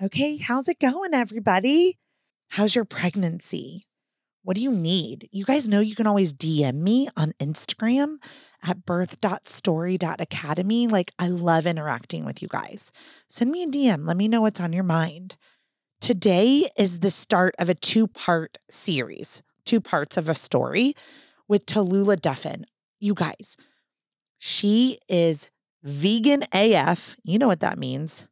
Okay, how's it going, everybody? How's your pregnancy? What do you need? You guys know you can always DM me on Instagram at birth.story.academy. Like, I love interacting with you guys. Send me a DM. Let me know what's on your mind. Today is the start of a two part series, two parts of a story with Tallulah Duffin. You guys, she is vegan AF. You know what that means.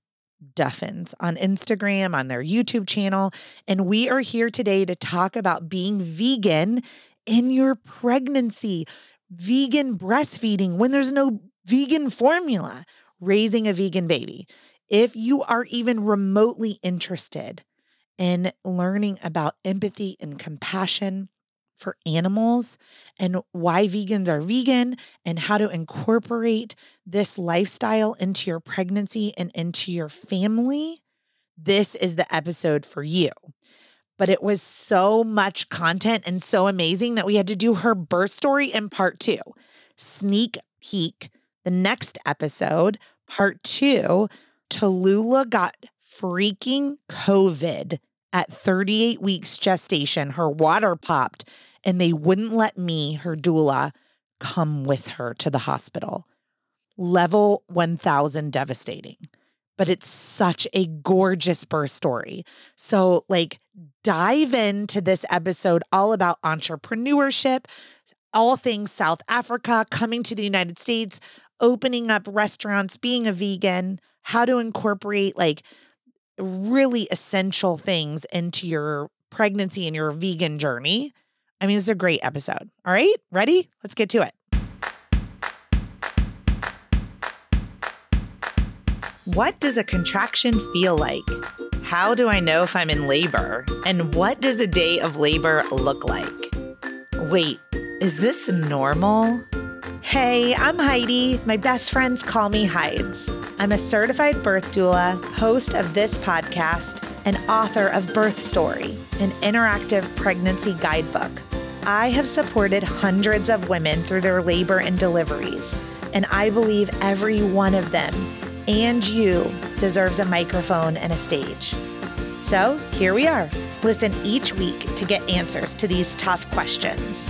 Duffins on Instagram, on their YouTube channel. And we are here today to talk about being vegan in your pregnancy, vegan breastfeeding when there's no vegan formula, raising a vegan baby. If you are even remotely interested in learning about empathy and compassion, for animals and why vegans are vegan and how to incorporate this lifestyle into your pregnancy and into your family, this is the episode for you. But it was so much content and so amazing that we had to do her birth story in part two. Sneak peek, the next episode, part two, Tallulah got freaking COVID at 38 weeks gestation. Her water popped and they wouldn't let me, her doula, come with her to the hospital. Level 1000 devastating. But it's such a gorgeous birth story. So, like, dive into this episode all about entrepreneurship, all things South Africa, coming to the United States, opening up restaurants, being a vegan, how to incorporate like really essential things into your pregnancy and your vegan journey. I mean, it's a great episode. All right, ready? Let's get to it. What does a contraction feel like? How do I know if I'm in labor? And what does a day of labor look like? Wait, is this normal? Hey, I'm Heidi. My best friends call me Hides. I'm a certified birth doula, host of this podcast, and author of Birth Story, an interactive pregnancy guidebook. I have supported hundreds of women through their labor and deliveries, and I believe every one of them and you deserves a microphone and a stage. So here we are. Listen each week to get answers to these tough questions.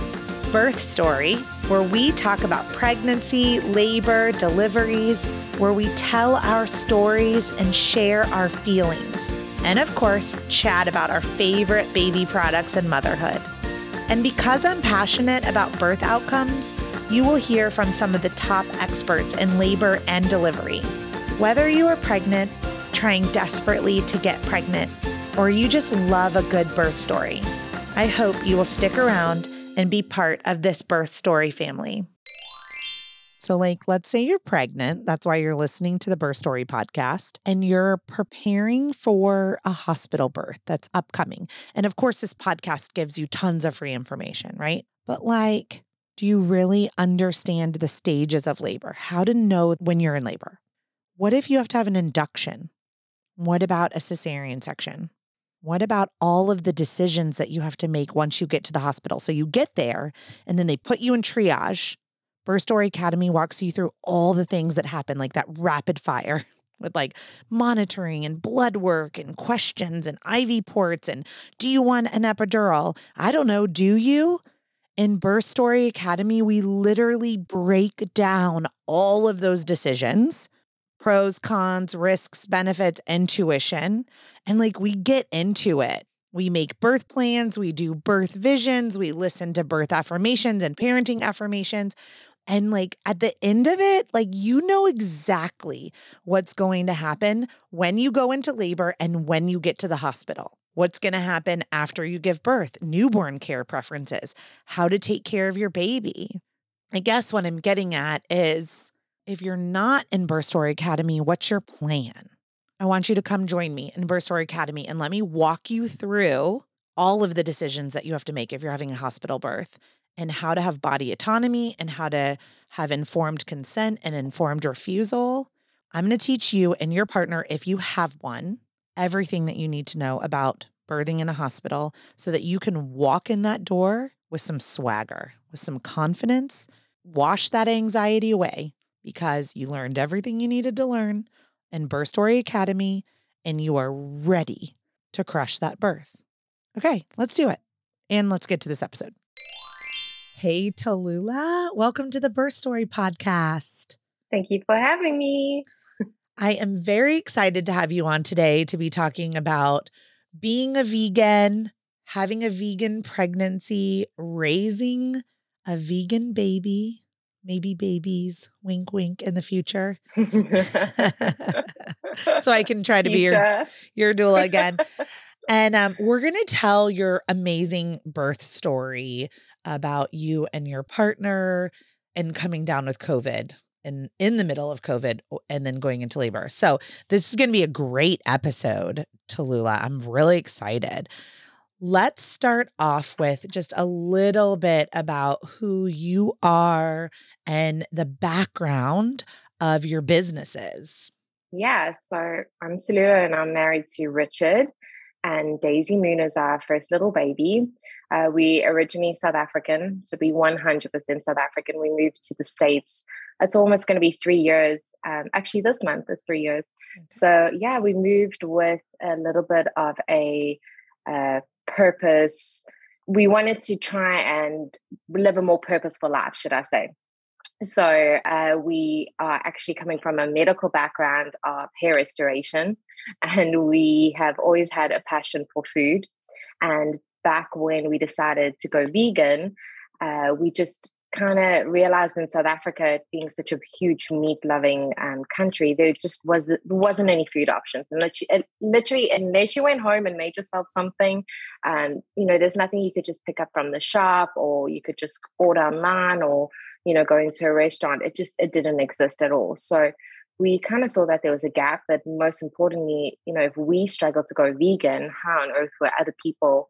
Birth Story, where we talk about pregnancy, labor, deliveries, where we tell our stories and share our feelings. And of course, chat about our favorite baby products and motherhood. And because I'm passionate about birth outcomes, you will hear from some of the top experts in labor and delivery. Whether you are pregnant, trying desperately to get pregnant, or you just love a good birth story, I hope you will stick around and be part of this birth story family. So, like, let's say you're pregnant. That's why you're listening to the Birth Story podcast and you're preparing for a hospital birth that's upcoming. And of course, this podcast gives you tons of free information, right? But, like, do you really understand the stages of labor? How to know when you're in labor? What if you have to have an induction? What about a cesarean section? What about all of the decisions that you have to make once you get to the hospital? So you get there and then they put you in triage Birth Story Academy walks you through all the things that happen, like that rapid fire with like monitoring and blood work and questions and IV ports and do you want an epidural? I don't know. Do you? In Birth Story Academy, we literally break down all of those decisions pros, cons, risks, benefits, intuition. And like we get into it. We make birth plans, we do birth visions, we listen to birth affirmations and parenting affirmations. And like at the end of it, like you know exactly what's going to happen when you go into labor and when you get to the hospital. What's going to happen after you give birth, newborn care preferences, how to take care of your baby. I guess what I'm getting at is if you're not in Birth Story Academy, what's your plan? I want you to come join me in Birth Story Academy and let me walk you through all of the decisions that you have to make if you're having a hospital birth and how to have body autonomy and how to have informed consent and informed refusal. I'm going to teach you and your partner, if you have one, everything that you need to know about birthing in a hospital so that you can walk in that door with some swagger, with some confidence, wash that anxiety away because you learned everything you needed to learn in Birth Story Academy and you are ready to crush that birth. Okay, let's do it. And let's get to this episode. Hey, Tallulah, welcome to the Birth Story Podcast. Thank you for having me. I am very excited to have you on today to be talking about being a vegan, having a vegan pregnancy, raising a vegan baby, maybe babies, wink, wink, in the future. so I can try to be your, your doula again. And um, we're going to tell your amazing birth story about you and your partner and coming down with COVID and in the middle of COVID and then going into labor. So this is going to be a great episode, Tallulah. I'm really excited. Let's start off with just a little bit about who you are and the background of your businesses. Yeah, so I'm Tallulah and I'm married to Richard and Daisy Moon is our first little baby. Uh, we originally South African, so we 100% South African. We moved to the States. It's almost going to be three years. Um, actually, this month is three years. So, yeah, we moved with a little bit of a uh, purpose. We wanted to try and live a more purposeful life, should I say. So, uh, we are actually coming from a medical background of hair restoration, and we have always had a passion for food. And back when we decided to go vegan, uh, we just kind of realized in South Africa, being such a huge meat loving um, country, there just was wasn't any food options. And literally, unless you went home and made yourself something, um, you know, there's nothing you could just pick up from the shop, or you could just order online, or you know, going to a restaurant. It just it didn't exist at all. So we kind of saw that there was a gap. But most importantly, you know, if we struggled to go vegan, how on earth were other people?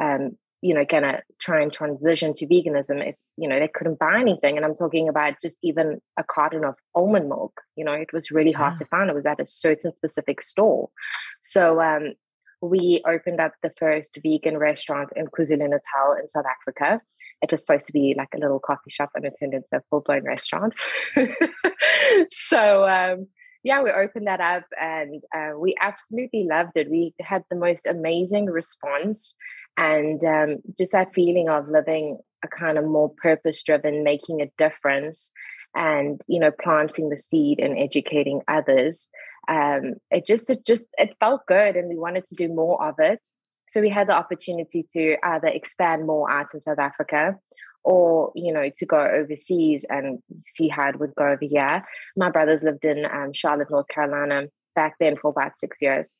Um, you know, gonna try and transition to veganism if you know they couldn't buy anything. And I'm talking about just even a carton of almond milk. You know, it was really hard to find. It was at a certain specific store. So um, we opened up the first vegan restaurant in KwaZulu Natal in South Africa. It was supposed to be like a little coffee shop, and it turned into a full blown restaurant. so um, yeah, we opened that up, and uh, we absolutely loved it. We had the most amazing response and um, just that feeling of living a kind of more purpose driven making a difference and you know planting the seed and educating others um, it just it just it felt good and we wanted to do more of it. So we had the opportunity to either expand more out in south africa or you know to go overseas and see how it would go over here. My brothers lived in um, charlotte north carolina back then for about six years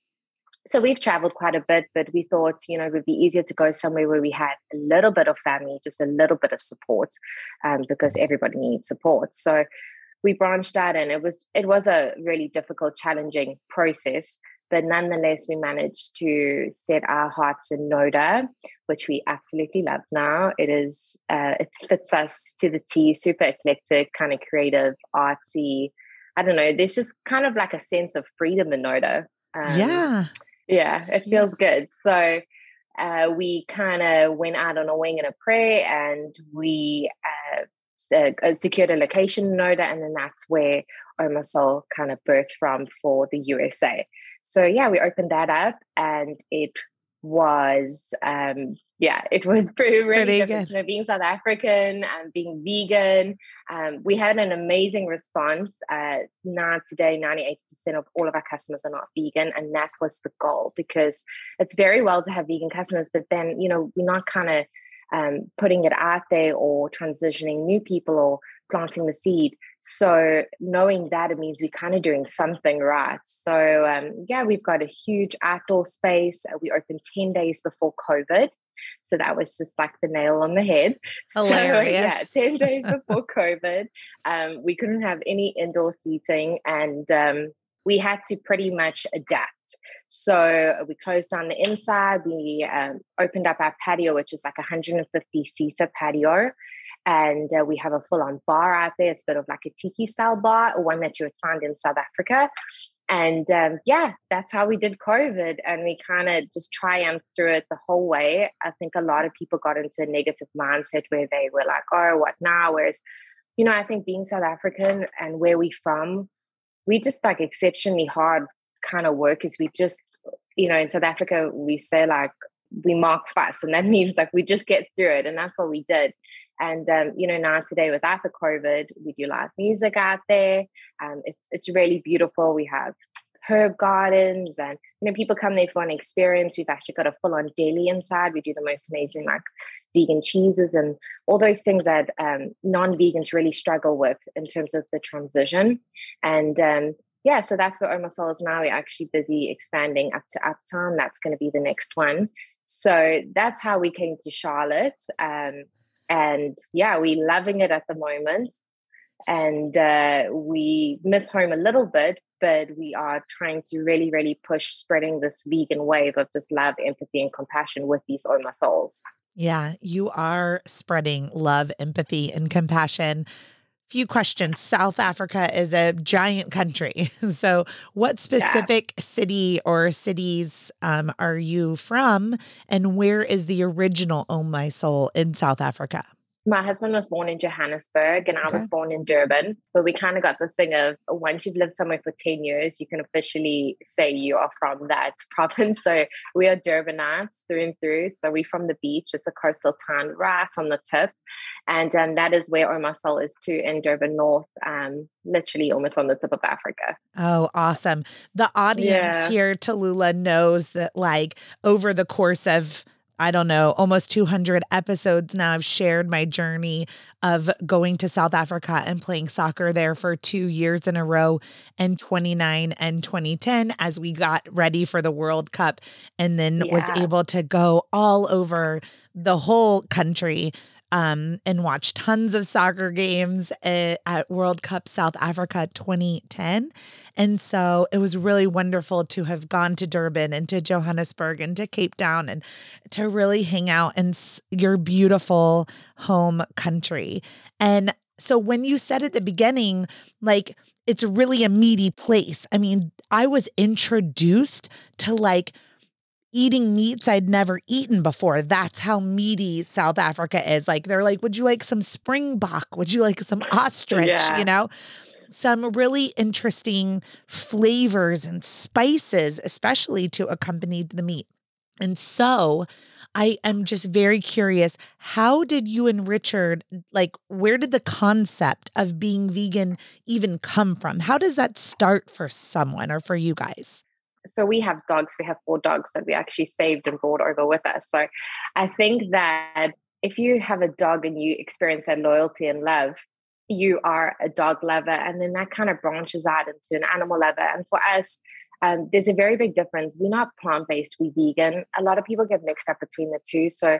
so we've traveled quite a bit, but we thought, you know, it would be easier to go somewhere where we had a little bit of family, just a little bit of support, um, because everybody needs support. So we branched out, and it was it was a really difficult, challenging process. But nonetheless, we managed to set our hearts in Noda, which we absolutely love now. It is uh, it fits us to the T, super eclectic, kind of creative, artsy. I don't know. There's just kind of like a sense of freedom in Noda. Um, yeah yeah, it feels yeah. good. So uh, we kind of went out on a wing and a prayer, and we uh, uh, secured a location in Noda, and then that's where Omasol kind of birthed from for the USA. So yeah, we opened that up, and it was um, yeah, it was pretty really pretty. You know, being South African and being vegan, um, we had an amazing response. Uh, now today, ninety-eight percent of all of our customers are not vegan, and that was the goal because it's very well to have vegan customers, but then you know we're not kind of um, putting it out there or transitioning new people or planting the seed. So knowing that it means we're kind of doing something right. So um, yeah, we've got a huge outdoor space. We opened ten days before COVID. So that was just like the nail on the head. Hilarious. So, yeah, 10 days before COVID, um, we couldn't have any indoor seating and um, we had to pretty much adapt. So we closed down the inside. We um, opened up our patio, which is like a 150 seater patio. And uh, we have a full on bar out there. It's a bit of like a tiki style bar, one that you would find in South Africa. And um, yeah, that's how we did COVID. And we kind of just triumphed through it the whole way. I think a lot of people got into a negative mindset where they were like, oh, what now? Whereas, you know, I think being South African and where we from, we just like exceptionally hard kind of work is we just, you know, in South Africa, we say like, we mark fast, and that means like we just get through it. And that's what we did. And um, you know, now today without the COVID, we do live music out there. Um, it's it's really beautiful. We have herb gardens and you know people come there for an experience. We've actually got a full-on deli inside. We do the most amazing like vegan cheeses and all those things that um, non-vegans really struggle with in terms of the transition. And um, yeah so that's where Oma Soul is now. We're actually busy expanding up to uptown. That's going to be the next one. So that's how we came to charlotte. Um, and yeah we're loving it at the moment. And uh, we miss home a little bit but we are trying to really really push spreading this vegan wave of just love empathy and compassion with these oma souls. Yeah you are spreading love empathy and compassion few questions. South africa is a giant country. So what specific yeah. city or cities um, are you from and where is the original oh my soul in south africa my husband was born in Johannesburg and I was born in Durban. But we kind of got this thing of once you've lived somewhere for 10 years, you can officially say you are from that province. So we are Durbanites through and through. So we're from the beach. It's a coastal town right on the tip. And um, that is where Oma Soul is too in Durban North, um, literally almost on the tip of Africa. Oh, awesome. The audience yeah. here, Tallulah, knows that like over the course of I don't know, almost 200 episodes now. I've shared my journey of going to South Africa and playing soccer there for two years in a row in 29 and 2010 as we got ready for the World Cup and then yeah. was able to go all over the whole country um, and watch tons of soccer games at, at, World Cup South Africa 2010. And so it was really wonderful to have gone to Durban and to Johannesburg and to Cape Town and to really hang out in your beautiful home country. And so when you said at the beginning, like, it's really a meaty place. I mean, I was introduced to like eating meats I'd never eaten before. That's how meaty South Africa is. Like they're like, would you like some springbok? Would you like some ostrich? Yeah. You know? Some really interesting flavors and spices, especially to accompany the meat. And so I am just very curious. How did you and Richard, like, where did the concept of being vegan even come from? How does that start for someone or for you guys? So we have dogs we have four dogs that we actually saved and brought over with us. So i think that if you have a dog and you experience that loyalty and love you are a dog lover and then that kind of branches out into an animal lover. And for us um, there's a very big difference. We're not plant-based we vegan. A lot of people get mixed up between the two. So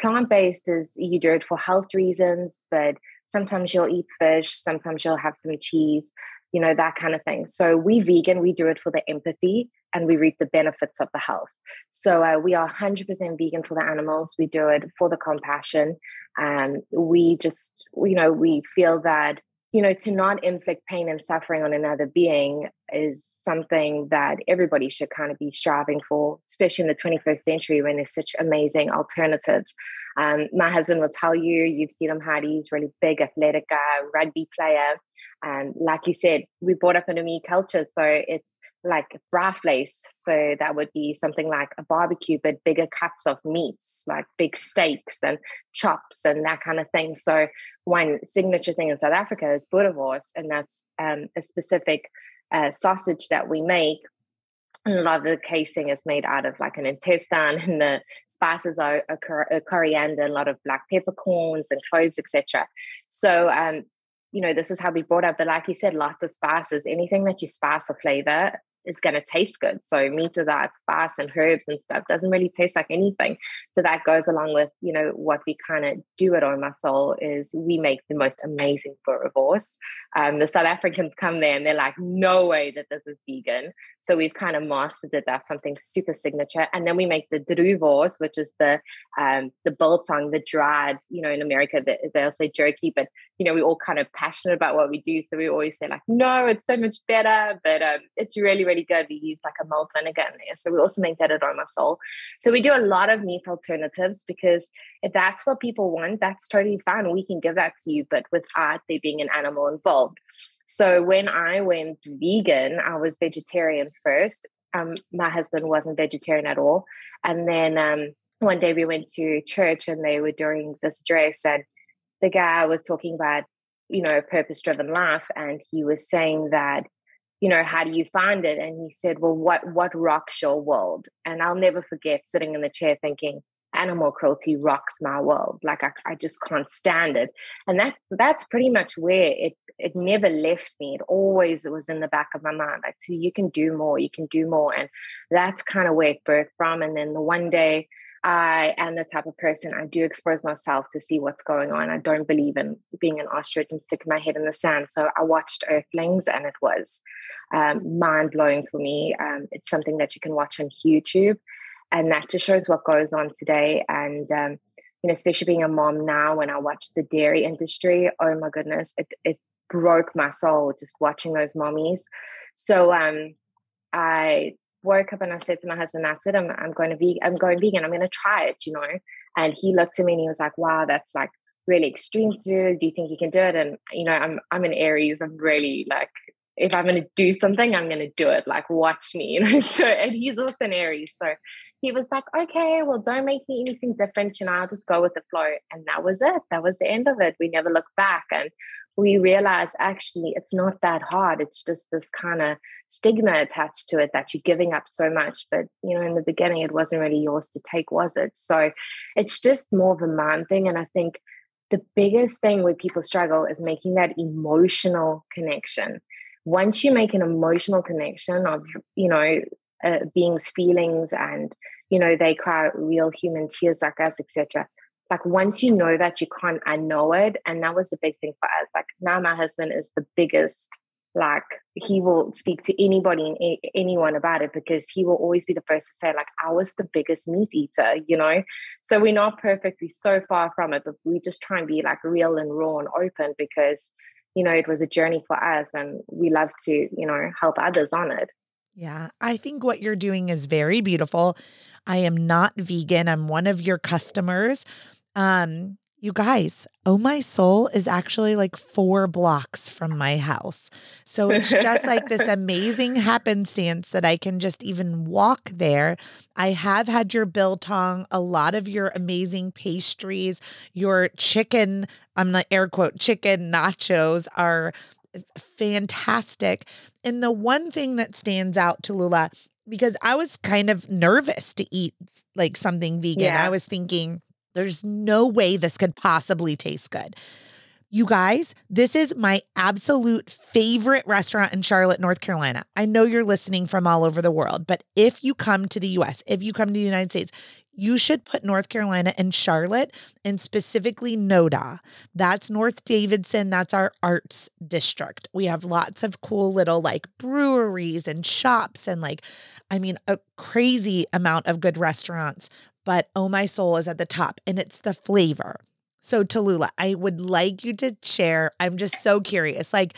plant-based is you do it for health reasons but sometimes you'll eat fish sometimes you'll have some cheese you know, that kind of thing. So we vegan, we do it for the empathy and we reap the benefits of the health. So uh, we are 100% vegan for the animals. We do it for the compassion. And we just, you know, we feel that, you know, to not inflict pain and suffering on another being is something that everybody should kind of be striving for, especially in the 21st century when there's such amazing alternatives. Um, my husband will tell you, you've seen him, Heidi, he's really big, athletic guy, rugby player. And like you said, we brought up in a meat culture. So it's like braaivleis. So that would be something like a barbecue, but bigger cuts of meats, like big steaks and chops and that kind of thing. So one signature thing in South Africa is boerewors, and that's um, a specific uh, sausage that we make. And a lot of the casing is made out of like an intestine, and the spices are a, a coriander, a lot of black peppercorns and cloves, etc. So um, you know, this is how we brought up. But like you said, lots of spices. Anything that you spice or flavor is going to taste good. So meat without spice and herbs and stuff doesn't really taste like anything. So that goes along with, you know, what we kind of do at Oma Soul is we make the most amazing boerewors. Um, the South Africans come there and they're like, no way that this is vegan. So we've kind of mastered it. That's something super signature. And then we make the droewors, which is the um, the biltong, the dried, you know, in America they, they'll say jerky, but you know, we're all kind of passionate about what we do. So we always say like, no, it's so much better, but um, it's really, really good. We use like a malt vinegar in there. So we also make that at Oma Soul. So we do a lot of meat alternatives because if that's what people want, that's totally fine. We can give that to you, but without there being an animal involved. So when I went vegan, I was vegetarian first. Um, my husband wasn't vegetarian at all. And then um, one day we went to church and they were doing this dress, and the guy was talking about, you know, purpose driven life. And he was saying that, you know, how do you find it? And he said, well, what, what rocks your world? And I'll never forget sitting in the chair thinking, animal cruelty rocks my world. Like I, I just can't stand it. And that that's pretty much where it it never left me. It always was in the back of my mind. Like, so you can do more, you can do more. And that's kind of where it birthed from. And then the one day I am the type of person I do expose myself to see what's going on. I don't believe in being an ostrich and sticking my head in the sand. So I watched Earthlings and it was um, mind blowing for me. Um, it's something that you can watch on YouTube and that just shows what goes on today. And um, you know, especially being a mom now, when I watch the dairy industry, oh my goodness, it it broke my soul just watching those mommies. So um, I woke up and I said to my husband, "That's it. I'm I'm going to be I'm going vegan. I'm going to try it." You know, and he looked at me and he was like, "Wow, that's like." really extreme to do. Do you think you can do it? And you know, I'm I'm an Aries. I'm really like if I'm going to do something, I'm going to do it. Like, watch me, you know. So, and he's also an Aries. So he was like, okay, well, don't make me anything different. You know, I'll just go with the flow. And that was it. That was the end of it. We never looked back. And we realized actually it's not that hard. It's just this kind of stigma attached to it that you're giving up so much. But, you know, in the beginning, it wasn't really yours to take, was it? So it's just more of a mind thing. And I think the biggest thing where people struggle is making that emotional connection once you make an emotional connection of you know uh, beings feelings and you know they cry real human tears like us etc like once you know that you can't i know it. And that was the big thing for us. Like now my husband is the biggest like he will speak to anybody and a- anyone about it because he will always be the first to say like i was the biggest meat eater you know? So we're not perfect we're so far from it but we just try and be like real and raw and open because you know it was a journey for us and we love to you know help others on it yeah, I think what you're doing is very beautiful. I am not vegan. I'm one of your customers. Um, you guys, Oh My Soul is actually like four blocks from my house. So it's just like this amazing happenstance that I can just even walk there. I have had your biltong, a lot of your amazing pastries, your chicken, I'm not air quote, chicken nachos are fantastic. And the one thing that stands out Tallulah, because I was kind of nervous to eat like something vegan, yeah. I was thinking, there's no way this could possibly taste good. You guys, this is my absolute favorite restaurant in Charlotte, North Carolina. I know you're listening from all over the world, but if you come to the US, if you come to the United States, you should put North Carolina and Charlotte and specifically NoDa. That's North Davidson. That's our arts district. We have lots of cool little like breweries and shops and like, I mean, a crazy amount of good restaurants. But Oh My Soul is at the top and it's the flavor. So, Tallulah, I would like you to share. I'm just so curious. Like,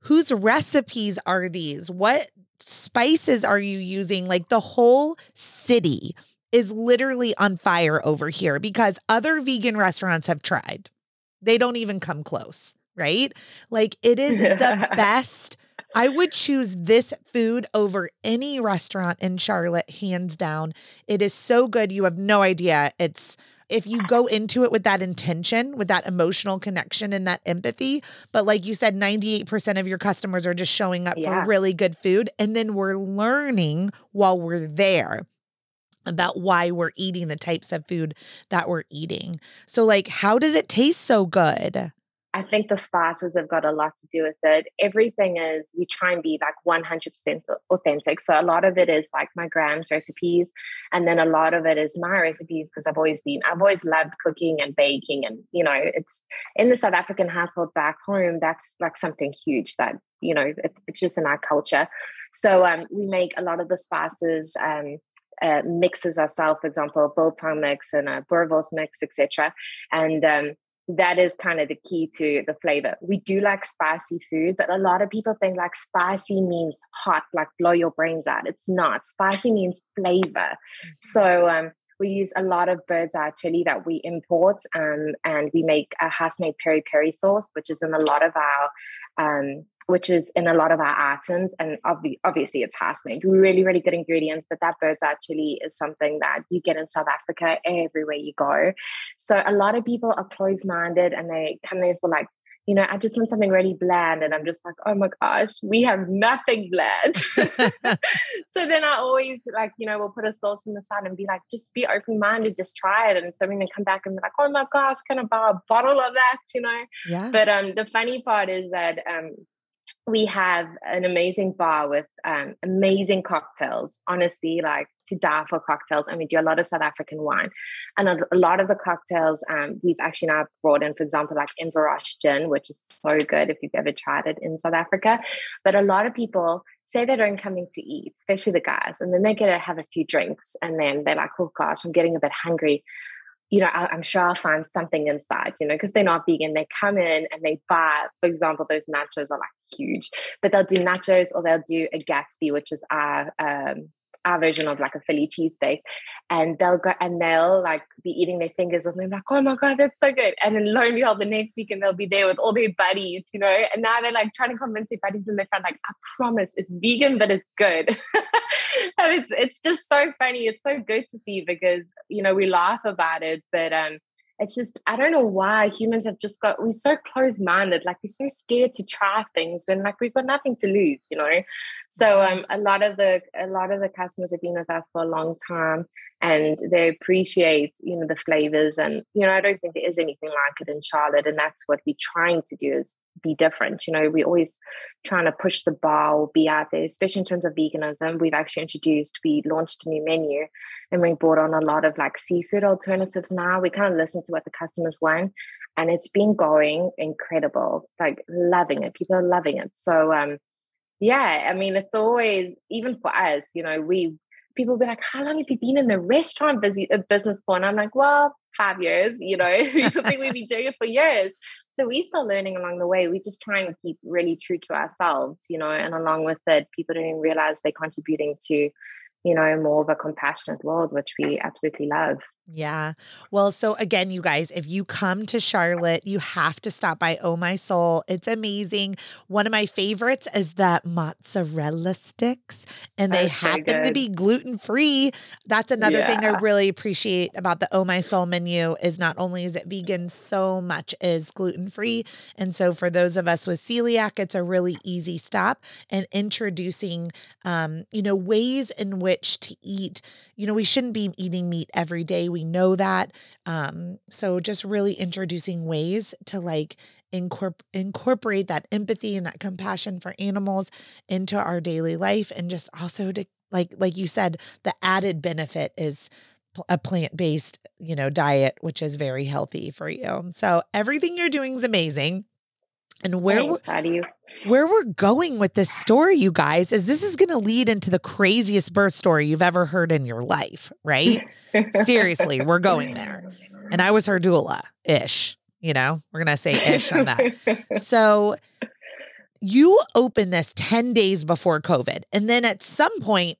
whose recipes are these? What spices are you using? Like, the whole city is literally on fire over here because other vegan restaurants have tried. They don't even come close, right? Like it is the best. I would choose this food over any restaurant in Charlotte, hands down. It is so good. You have no idea. It's if you go into it with that intention, with that emotional connection and that empathy. But like you said, 98% of your customers are just showing up yeah. for really good food. And then we're learning while we're there about why we're eating the types of food that we're eating. So, like, how does it taste so good? I think the spices have got a lot to do with it. Everything is, we try and be like 100% authentic. So a lot of it is like my grand's recipes. And then a lot of it is my recipes because I've always been, I've always loved cooking and baking. And, you know, it's in the South African household back home, that's like something huge that, you know, it's, it's just in our culture. So um, we make a lot of the spices um, uh, mixes ourselves, for example, biltong mix and a boerewors mix, etc. And um, that is kind of the key to the flavor. We do like spicy food, but a lot of people think like spicy means hot, like blow your brains out. It's not. Spicy means flavor. Mm-hmm. So um, we use a lot of bird's eye chili that we import, um, and we make a house made peri peri sauce, which is in a lot of our um, which is in a lot of our items. And ob- obviously, it's house made, really, really good ingredients. But that bird's actually is something that you get in South Africa everywhere you go. So a lot of people are closed minded and they come in for like you know, I just want something really bland. And I'm just like, oh my gosh, we have nothing bland. so then I always like, you know, we'll put a sauce in the side and be like, just be open minded, just try it. And so when they come back and be like, oh my gosh, can I buy a bottle of that? You know? Yeah. But um the funny part is that um we have an amazing bar with um, amazing cocktails. Honestly, like to die for cocktails, and we do a lot of South African wine. And a, a lot of the cocktails um, we've actually now brought in, for example, like Inverroche gin, which is so good if you've ever tried it in South Africa. But a lot of people say they don't coming to eat, especially the guys, and then they get to have a few drinks, and then they're like, "Oh gosh, I'm getting a bit hungry." You know, I, am sure I'll find something inside, you know, because they're not vegan. They come in and they buy, for example, those nachos are like huge, but they'll do nachos or they'll do a Gatsby, which is our um, our version of like a Philly cheesesteak. And they'll go and they'll like be eating their fingers and they're like, oh my God, that's so good. And then lo and behold, the next week and they'll be there with all their buddies, you know. And now they're like trying to convince their buddies in their front, like, I promise it's vegan, but it's good. and it's it's just so funny. It's so good to see because, you know, we laugh about it, but um it's just i don't know why humans have just got we're so close-minded like we're so scared to try things when like we've got nothing to lose you know? So um, a lot of the a lot of the customers have been with us for a long time and they appreciate you know the flavors and you know i don't think there is anything like it in charlotte and that's what we're trying to do is be different you know we're always trying to push the bar or be out there especially in terms of veganism. We've actually introduced we launched a new menu and we brought on a lot of like seafood alternatives now. We kind of listen to what the customers want and it's been going incredible like loving it. People are loving it. So um yeah i mean it's always even for us you know we people be like, How long have you been in the restaurant uh, business for? And I'm like, Well, five years, you know, people think we've been doing it for years. So we're still learning along the way. We're just try and keep really true to ourselves, you know, and along with it, people don't even realize they're contributing to you know, more of a compassionate world, which we absolutely love. Yeah. Well, so again, you guys, if you come to Charlotte, you have to stop by Oh My Soul. It's amazing. One of my favorites is the mozzarella sticks, and they happen to be gluten free. That's another yeah. thing I really appreciate about the Oh My Soul menu is not only is it vegan, so much is gluten free. And so for those of us with celiac, it's a really easy stop and introducing, um, you know, ways in which to eat you know, we shouldn't be eating meat every day. We know that. Um, so just really introducing ways to like incorpor- incorporate that empathy and that compassion for animals into our daily life and just also to like like you said the added benefit is a plant-based you know diet which is very healthy for you so everything you're doing is amazing and where we're, where we're going with this story, you guys, is this is going to lead into the craziest birth story you've ever heard in your life, right? Seriously, we're going there. And I was her doula ish, you know, we're going to say ish on that. so you open this 10 days before COVID. And then at some point,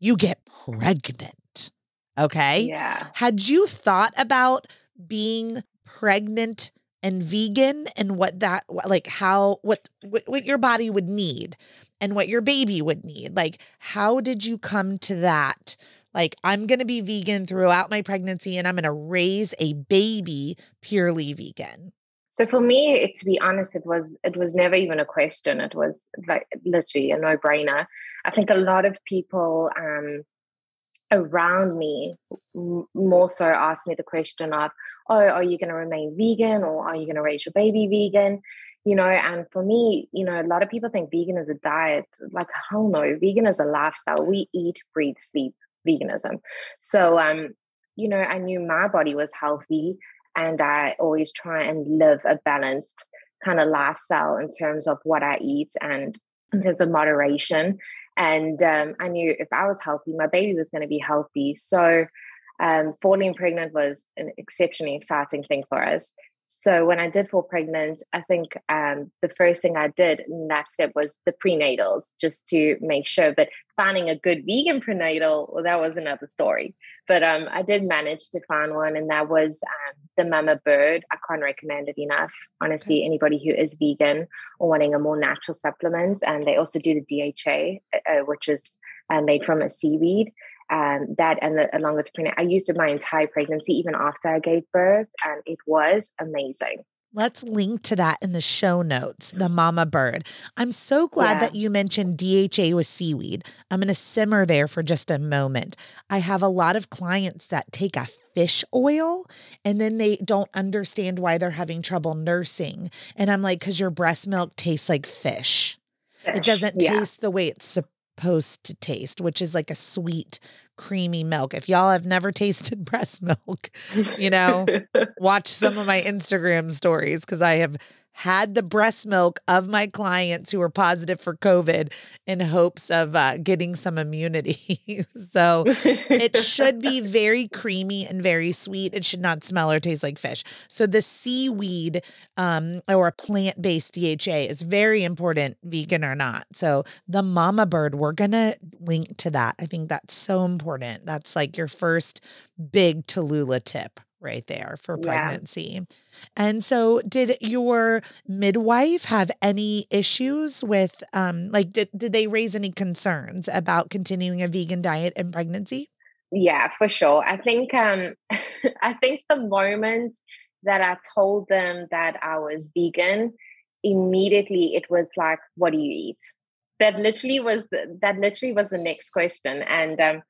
you get pregnant. Okay. Yeah. Had you thought about being pregnant and vegan and what that like how what what your body would need and what your baby would need like how did you come to that? Like i'm going to be vegan throughout my pregnancy and i'm going to raise a baby purely vegan. So for me to be honest it was it was never even a question. It was like literally a no-brainer. I think a lot of people um around me more so asked me the question of oh, are you going to remain vegan or are you going to raise your baby vegan? You know, and for me, you know, a lot of people think vegan is a diet. Like, hell no, vegan is a lifestyle. We eat, breathe, sleep veganism. So, um, you know, I knew my body was healthy and I always try and live a balanced kind of lifestyle in terms of what I eat and in terms of moderation. And um, I knew if I was healthy, my baby was going to be healthy. So um, falling pregnant was an exceptionally exciting thing for us. So when I did fall pregnant, I think um, the first thing I did in that step was the prenatals, just to make sure. But finding a good vegan prenatal, well, that was another story. But um, I did manage to find one, and that was um, the Mama Bird. I can't recommend it enough. Honestly, okay. anybody who is vegan or wanting a more natural supplement, and they also do the DHA, uh, uh, which is uh, made from a seaweed um, that and the, along with pregnant, I used it my entire pregnancy, even after I gave birth, and it was amazing. Let's link to that in the show notes, the mama bird. I'm so glad yeah. that you mentioned DHA with seaweed. I'm going to simmer there for just a moment. I have a lot of clients that take a fish oil and then they don't understand why they're having trouble nursing. And I'm like, because your breast milk tastes like fish. It doesn't yeah. taste the way it's to taste, which is like a sweet, creamy milk. If y'all have never tasted breast milk, you know, watch some of my Instagram stories because I have had the breast milk of my clients who were positive for COVID in hopes of uh, getting some immunity. so it should be very creamy and very sweet. It should not smell or taste like fish. So the seaweed um, or plant based DHA is very important, vegan or not. So the mama bird, we're going to link to that. I think that's so important. That's like your first big Tallulah tip right there for pregnancy. Yeah. And so did your midwife have any issues with um like did did they raise any concerns about continuing a vegan diet in pregnancy? Yeah, for sure. I think um I think the moment that I told them that I was vegan, immediately it was like what do you eat? That literally was the, that literally was the next question and um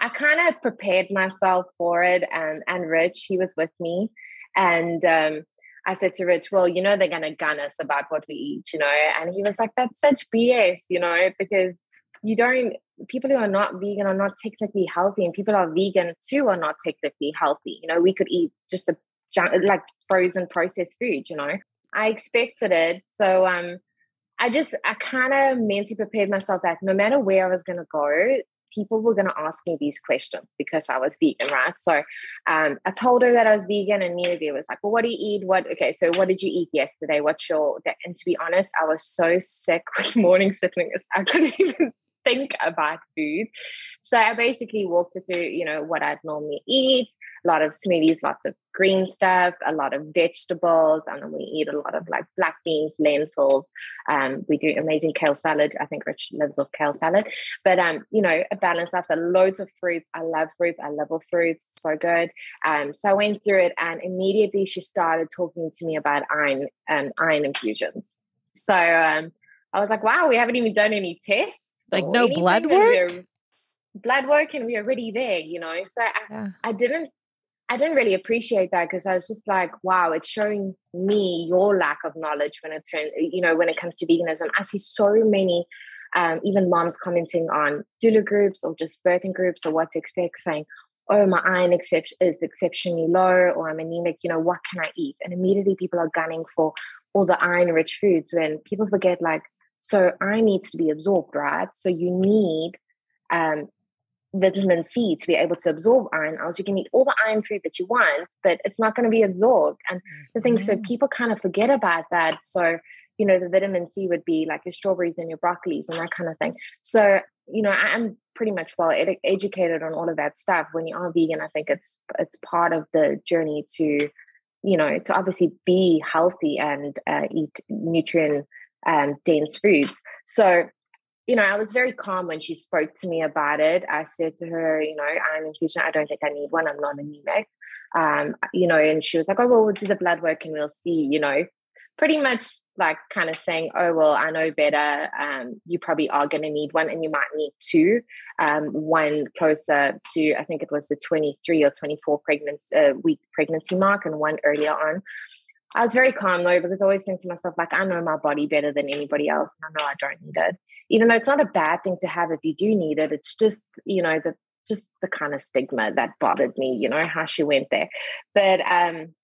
I kind of prepared myself for it. And, and Rich, he was with me. And um, I said to Rich, well, you know, they're going to gun us about what we eat, you know? And he was like, that's such BS, you know, because you don't, people who are not vegan are not technically healthy, and people who are vegan too are not technically healthy. You know, we could eat just the like frozen processed food, you know? I expected it. So, um, I just, I kind of mentally prepared myself that no matter where I was going to go, people were going to ask me these questions because I was vegan, right? So um, I told her that I was vegan, and immediately was like, "Well, what do you eat? What? Okay, so what did you eat yesterday? What's your?" And to be honest, I was so sick with morning sickness, I couldn't even think about food. So I basically walked her through, you know, what I'd normally eat, a lot of smoothies, lots of green stuff, a lot of vegetables, and then we eat a lot of like black beans, lentils. Um, we do amazing kale salad. I think Rich lives off kale salad, but um, you know, a balanced life. So loads of fruits. I love fruits. I love all fruits. So good. Um, so I went through it, and immediately she started talking to me about iron um, iron infusions. So um, I was like, wow, we haven't even done any tests like no blood work blood work and we are already there you know so I, yeah. I didn't I didn't really appreciate that because I was just like, wow, it's showing me your lack of knowledge when it turns, you know, when it comes to veganism. I see so many, um, even moms commenting on doula groups or just birthing groups or what to expect, saying, oh, my iron except- is exceptionally low or I'm anemic, you know, what can I eat? And immediately people are gunning for all the iron rich foods when people forget, like, so iron needs to be absorbed, right? So you need um, vitamin C to be able to absorb iron, else you can eat all the iron food that you want, but it's not going to be absorbed. And the thing, mm-hmm. so people kind of forget about that. So, you know, the vitamin C would be like your strawberries and your broccolis and that kind of thing. So, you know, I'm pretty much well ed- educated on all of that stuff. When you are vegan, I think it's it's part of the journey to, you know, to obviously be healthy and uh, eat nutrient um, dense foods. So, you know, I was very calm when she spoke to me about it. I said to her, you know, I'm infusion. I don't think I need one. I'm not anemic. Um, you know, and she was like, oh, well, we'll do the blood work and we'll see, you know, pretty much like kind of saying, oh, well, I know better. Um, you probably are going to need one and you might need two. Um, one closer to, I think it was the 23 or 24 pregnancy, uh, week pregnancy mark and one earlier on. I was very calm though because I always think to myself, like, I know my body better than anybody else, and I know I don't need it. Even though it's not a bad thing to have if you do need it, it's just, you know, the just the kind of stigma that bothered me, you know, how she went there. But um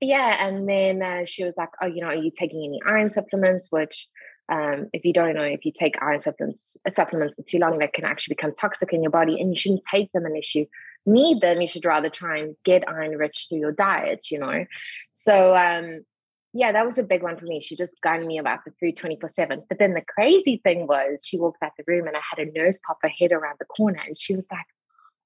yeah, and then uh, she was like, Oh, you know, are you taking any iron supplements? Which um, if you don't know, if you take iron supplements supplements for too long, that can actually become toxic in your body, and you shouldn't take them unless you need them, you should rather try and get iron rich through your diet, you know? So, um, yeah, that was a big one for me. She just gunned me about the food 24 7. But then the crazy thing was, she walked out the room and I had a nurse pop her head around the corner and she was like,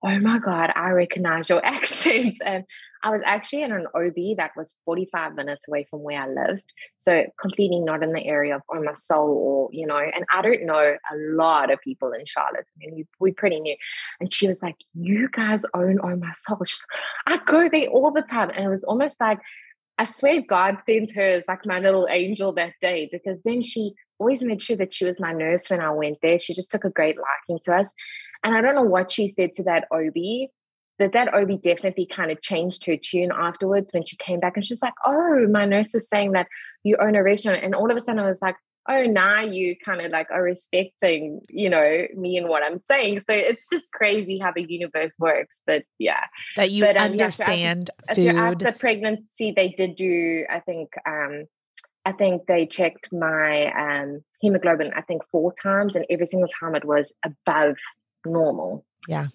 Oh my God, I recognize your accents. And I was actually in an OB that was 45 minutes away from where I lived. So completely not in the area of Oh My Soul or, you know, and I don't know a lot of people in Charlotte. I mean, we, we pretty new. And she was like, You guys own Oh My Soul. I go there all the time. And it was almost like I swear God sent her as like my little angel that day because then she always made sure that she was my nurse when I went there. She just took a great liking to us. And I don't know what she said to that OB, but that OB definitely kind of changed her tune afterwards when she came back and she was like, Oh, my nurse was saying that you own a restaurant. And all of a sudden I was like, oh now you kind of like are respecting you know me and what i'm saying so it's just crazy how the universe works but yeah that you but, um, understand yeah, so after, food. after pregnancy they did do i think um I think they checked my um, hemoglobin, I think four times, and every single time it was above normal. Yeah.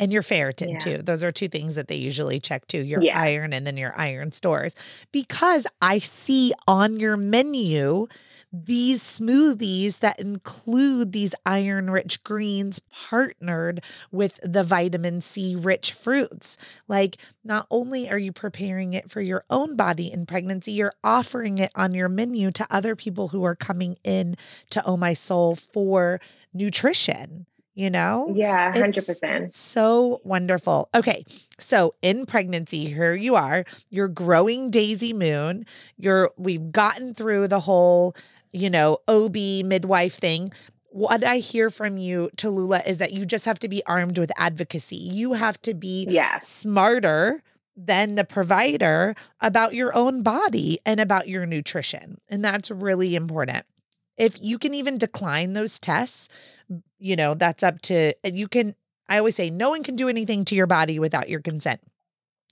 And your ferritin yeah. too. Those are two things that they usually check too your yeah. iron and then your iron stores. Because I see on your menu these smoothies that include these iron rich greens partnered with the vitamin C rich fruits. Like, not only are you preparing it for your own body in pregnancy, you're offering it on your menu to other people who are coming in to Oh My Soul for nutrition you know? Yeah, 100%. It's so wonderful. Okay. So in pregnancy, here you are, you're growing Daisy Moon. You're we've gotten through the whole you know, OB midwife thing. What I hear from you, Tallulah, is that you just have to be armed with advocacy. You have to be yeah. smarter than the provider about your own body and about your nutrition. And that's really important. If you can even decline those tests, you know, that's up to you can I always say no one can do anything to your body without your consent.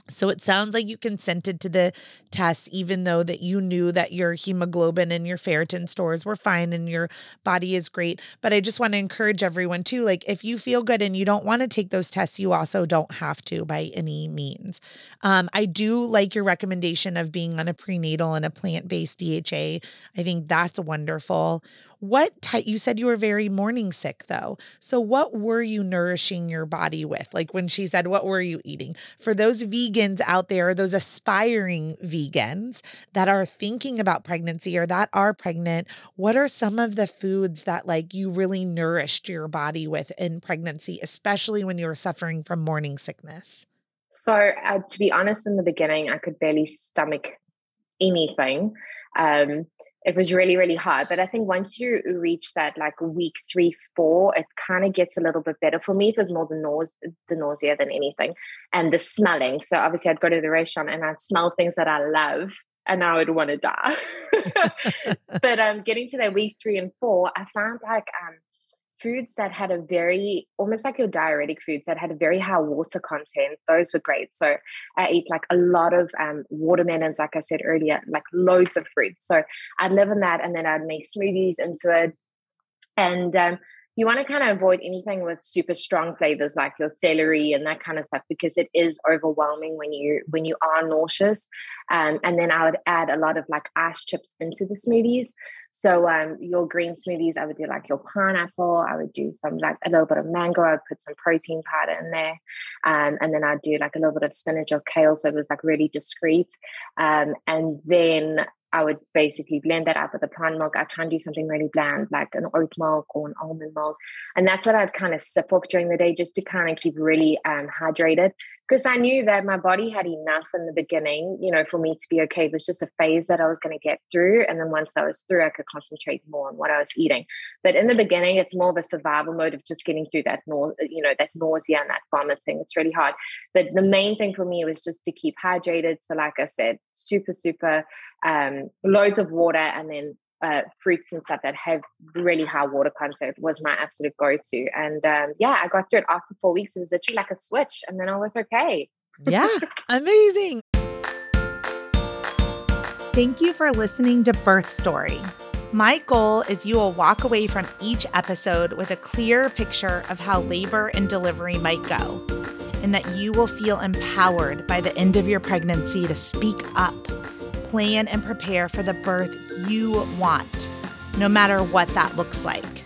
So it sounds like you consented to the test, even though that you knew that your hemoglobin and your ferritin stores were fine and your body is great. But I just want to encourage everyone too, like if you feel good and you don't want to take those tests, you also don't have to by any means. Um, I do like your recommendation of being on a prenatal and a plant-based DHA. I think that's wonderful. What type, you said you were very morning sick though. So what were you nourishing your body with? Like when she said, what were you eating? For those vegans out there, those aspiring vegans that are thinking about pregnancy or that are pregnant, what are some of the foods that like you really nourished your body with in pregnancy, especially when you were suffering from morning sickness? So, uh, to be honest, in the beginning, I could barely stomach anything. Um, it was really really hard. But i think once you reach that like week three four it kind of gets a little bit better. For me it was more the nose the nausea than anything and the smelling. So obviously i'd go to the restaurant and i'd smell things that i love and I would want to die. but um, getting to that week three and four, I found like um, foods that had a very almost like your diuretic foods that had a very high water content those were great. So i eat like a lot of um, watermelons like i said earlier like loads of fruits so i'd live in that and then i'd make smoothies into it. And um, you want to kind of avoid anything with super strong flavors like your celery and that kind of stuff because it is overwhelming when you when you are nauseous. Um, and then i would add a lot of like ice chips into the smoothies so um, your green smoothies i would do like your pineapple i would do some like a little bit of mango i would put some protein powder in there um, and then i'd do like a little bit of spinach or kale so it was like really discreet um, and then I would basically blend that up with the plant milk. I try and do something really bland, like an oat milk or an almond milk. And that's what I'd kind of sip off during the day just to kind of keep really um, hydrated. Because I knew that my body had enough in the beginning, you know, for me to be okay. It was just a phase that I was going to get through. And then once I was through, I could concentrate more on what I was eating. But in the beginning, it's more of a survival mode of just getting through that, you know, that nausea and that vomiting. It's really hard. But the main thing for me was just to keep hydrated. So, like I said, super, super um, loads of water and then uh, fruits and stuff that have really high water content was my absolute go-to. And um, yeah, I got through it after four weeks. It was literally like a switch, and then I was okay. yeah, amazing. Thank you for listening to Birth Story. My goal is you will walk away from each episode with a clear picture of how labor and delivery might go. and that you will feel empowered by the end of your pregnancy to speak up, plan, and prepare for the birth you want, no matter what that looks like.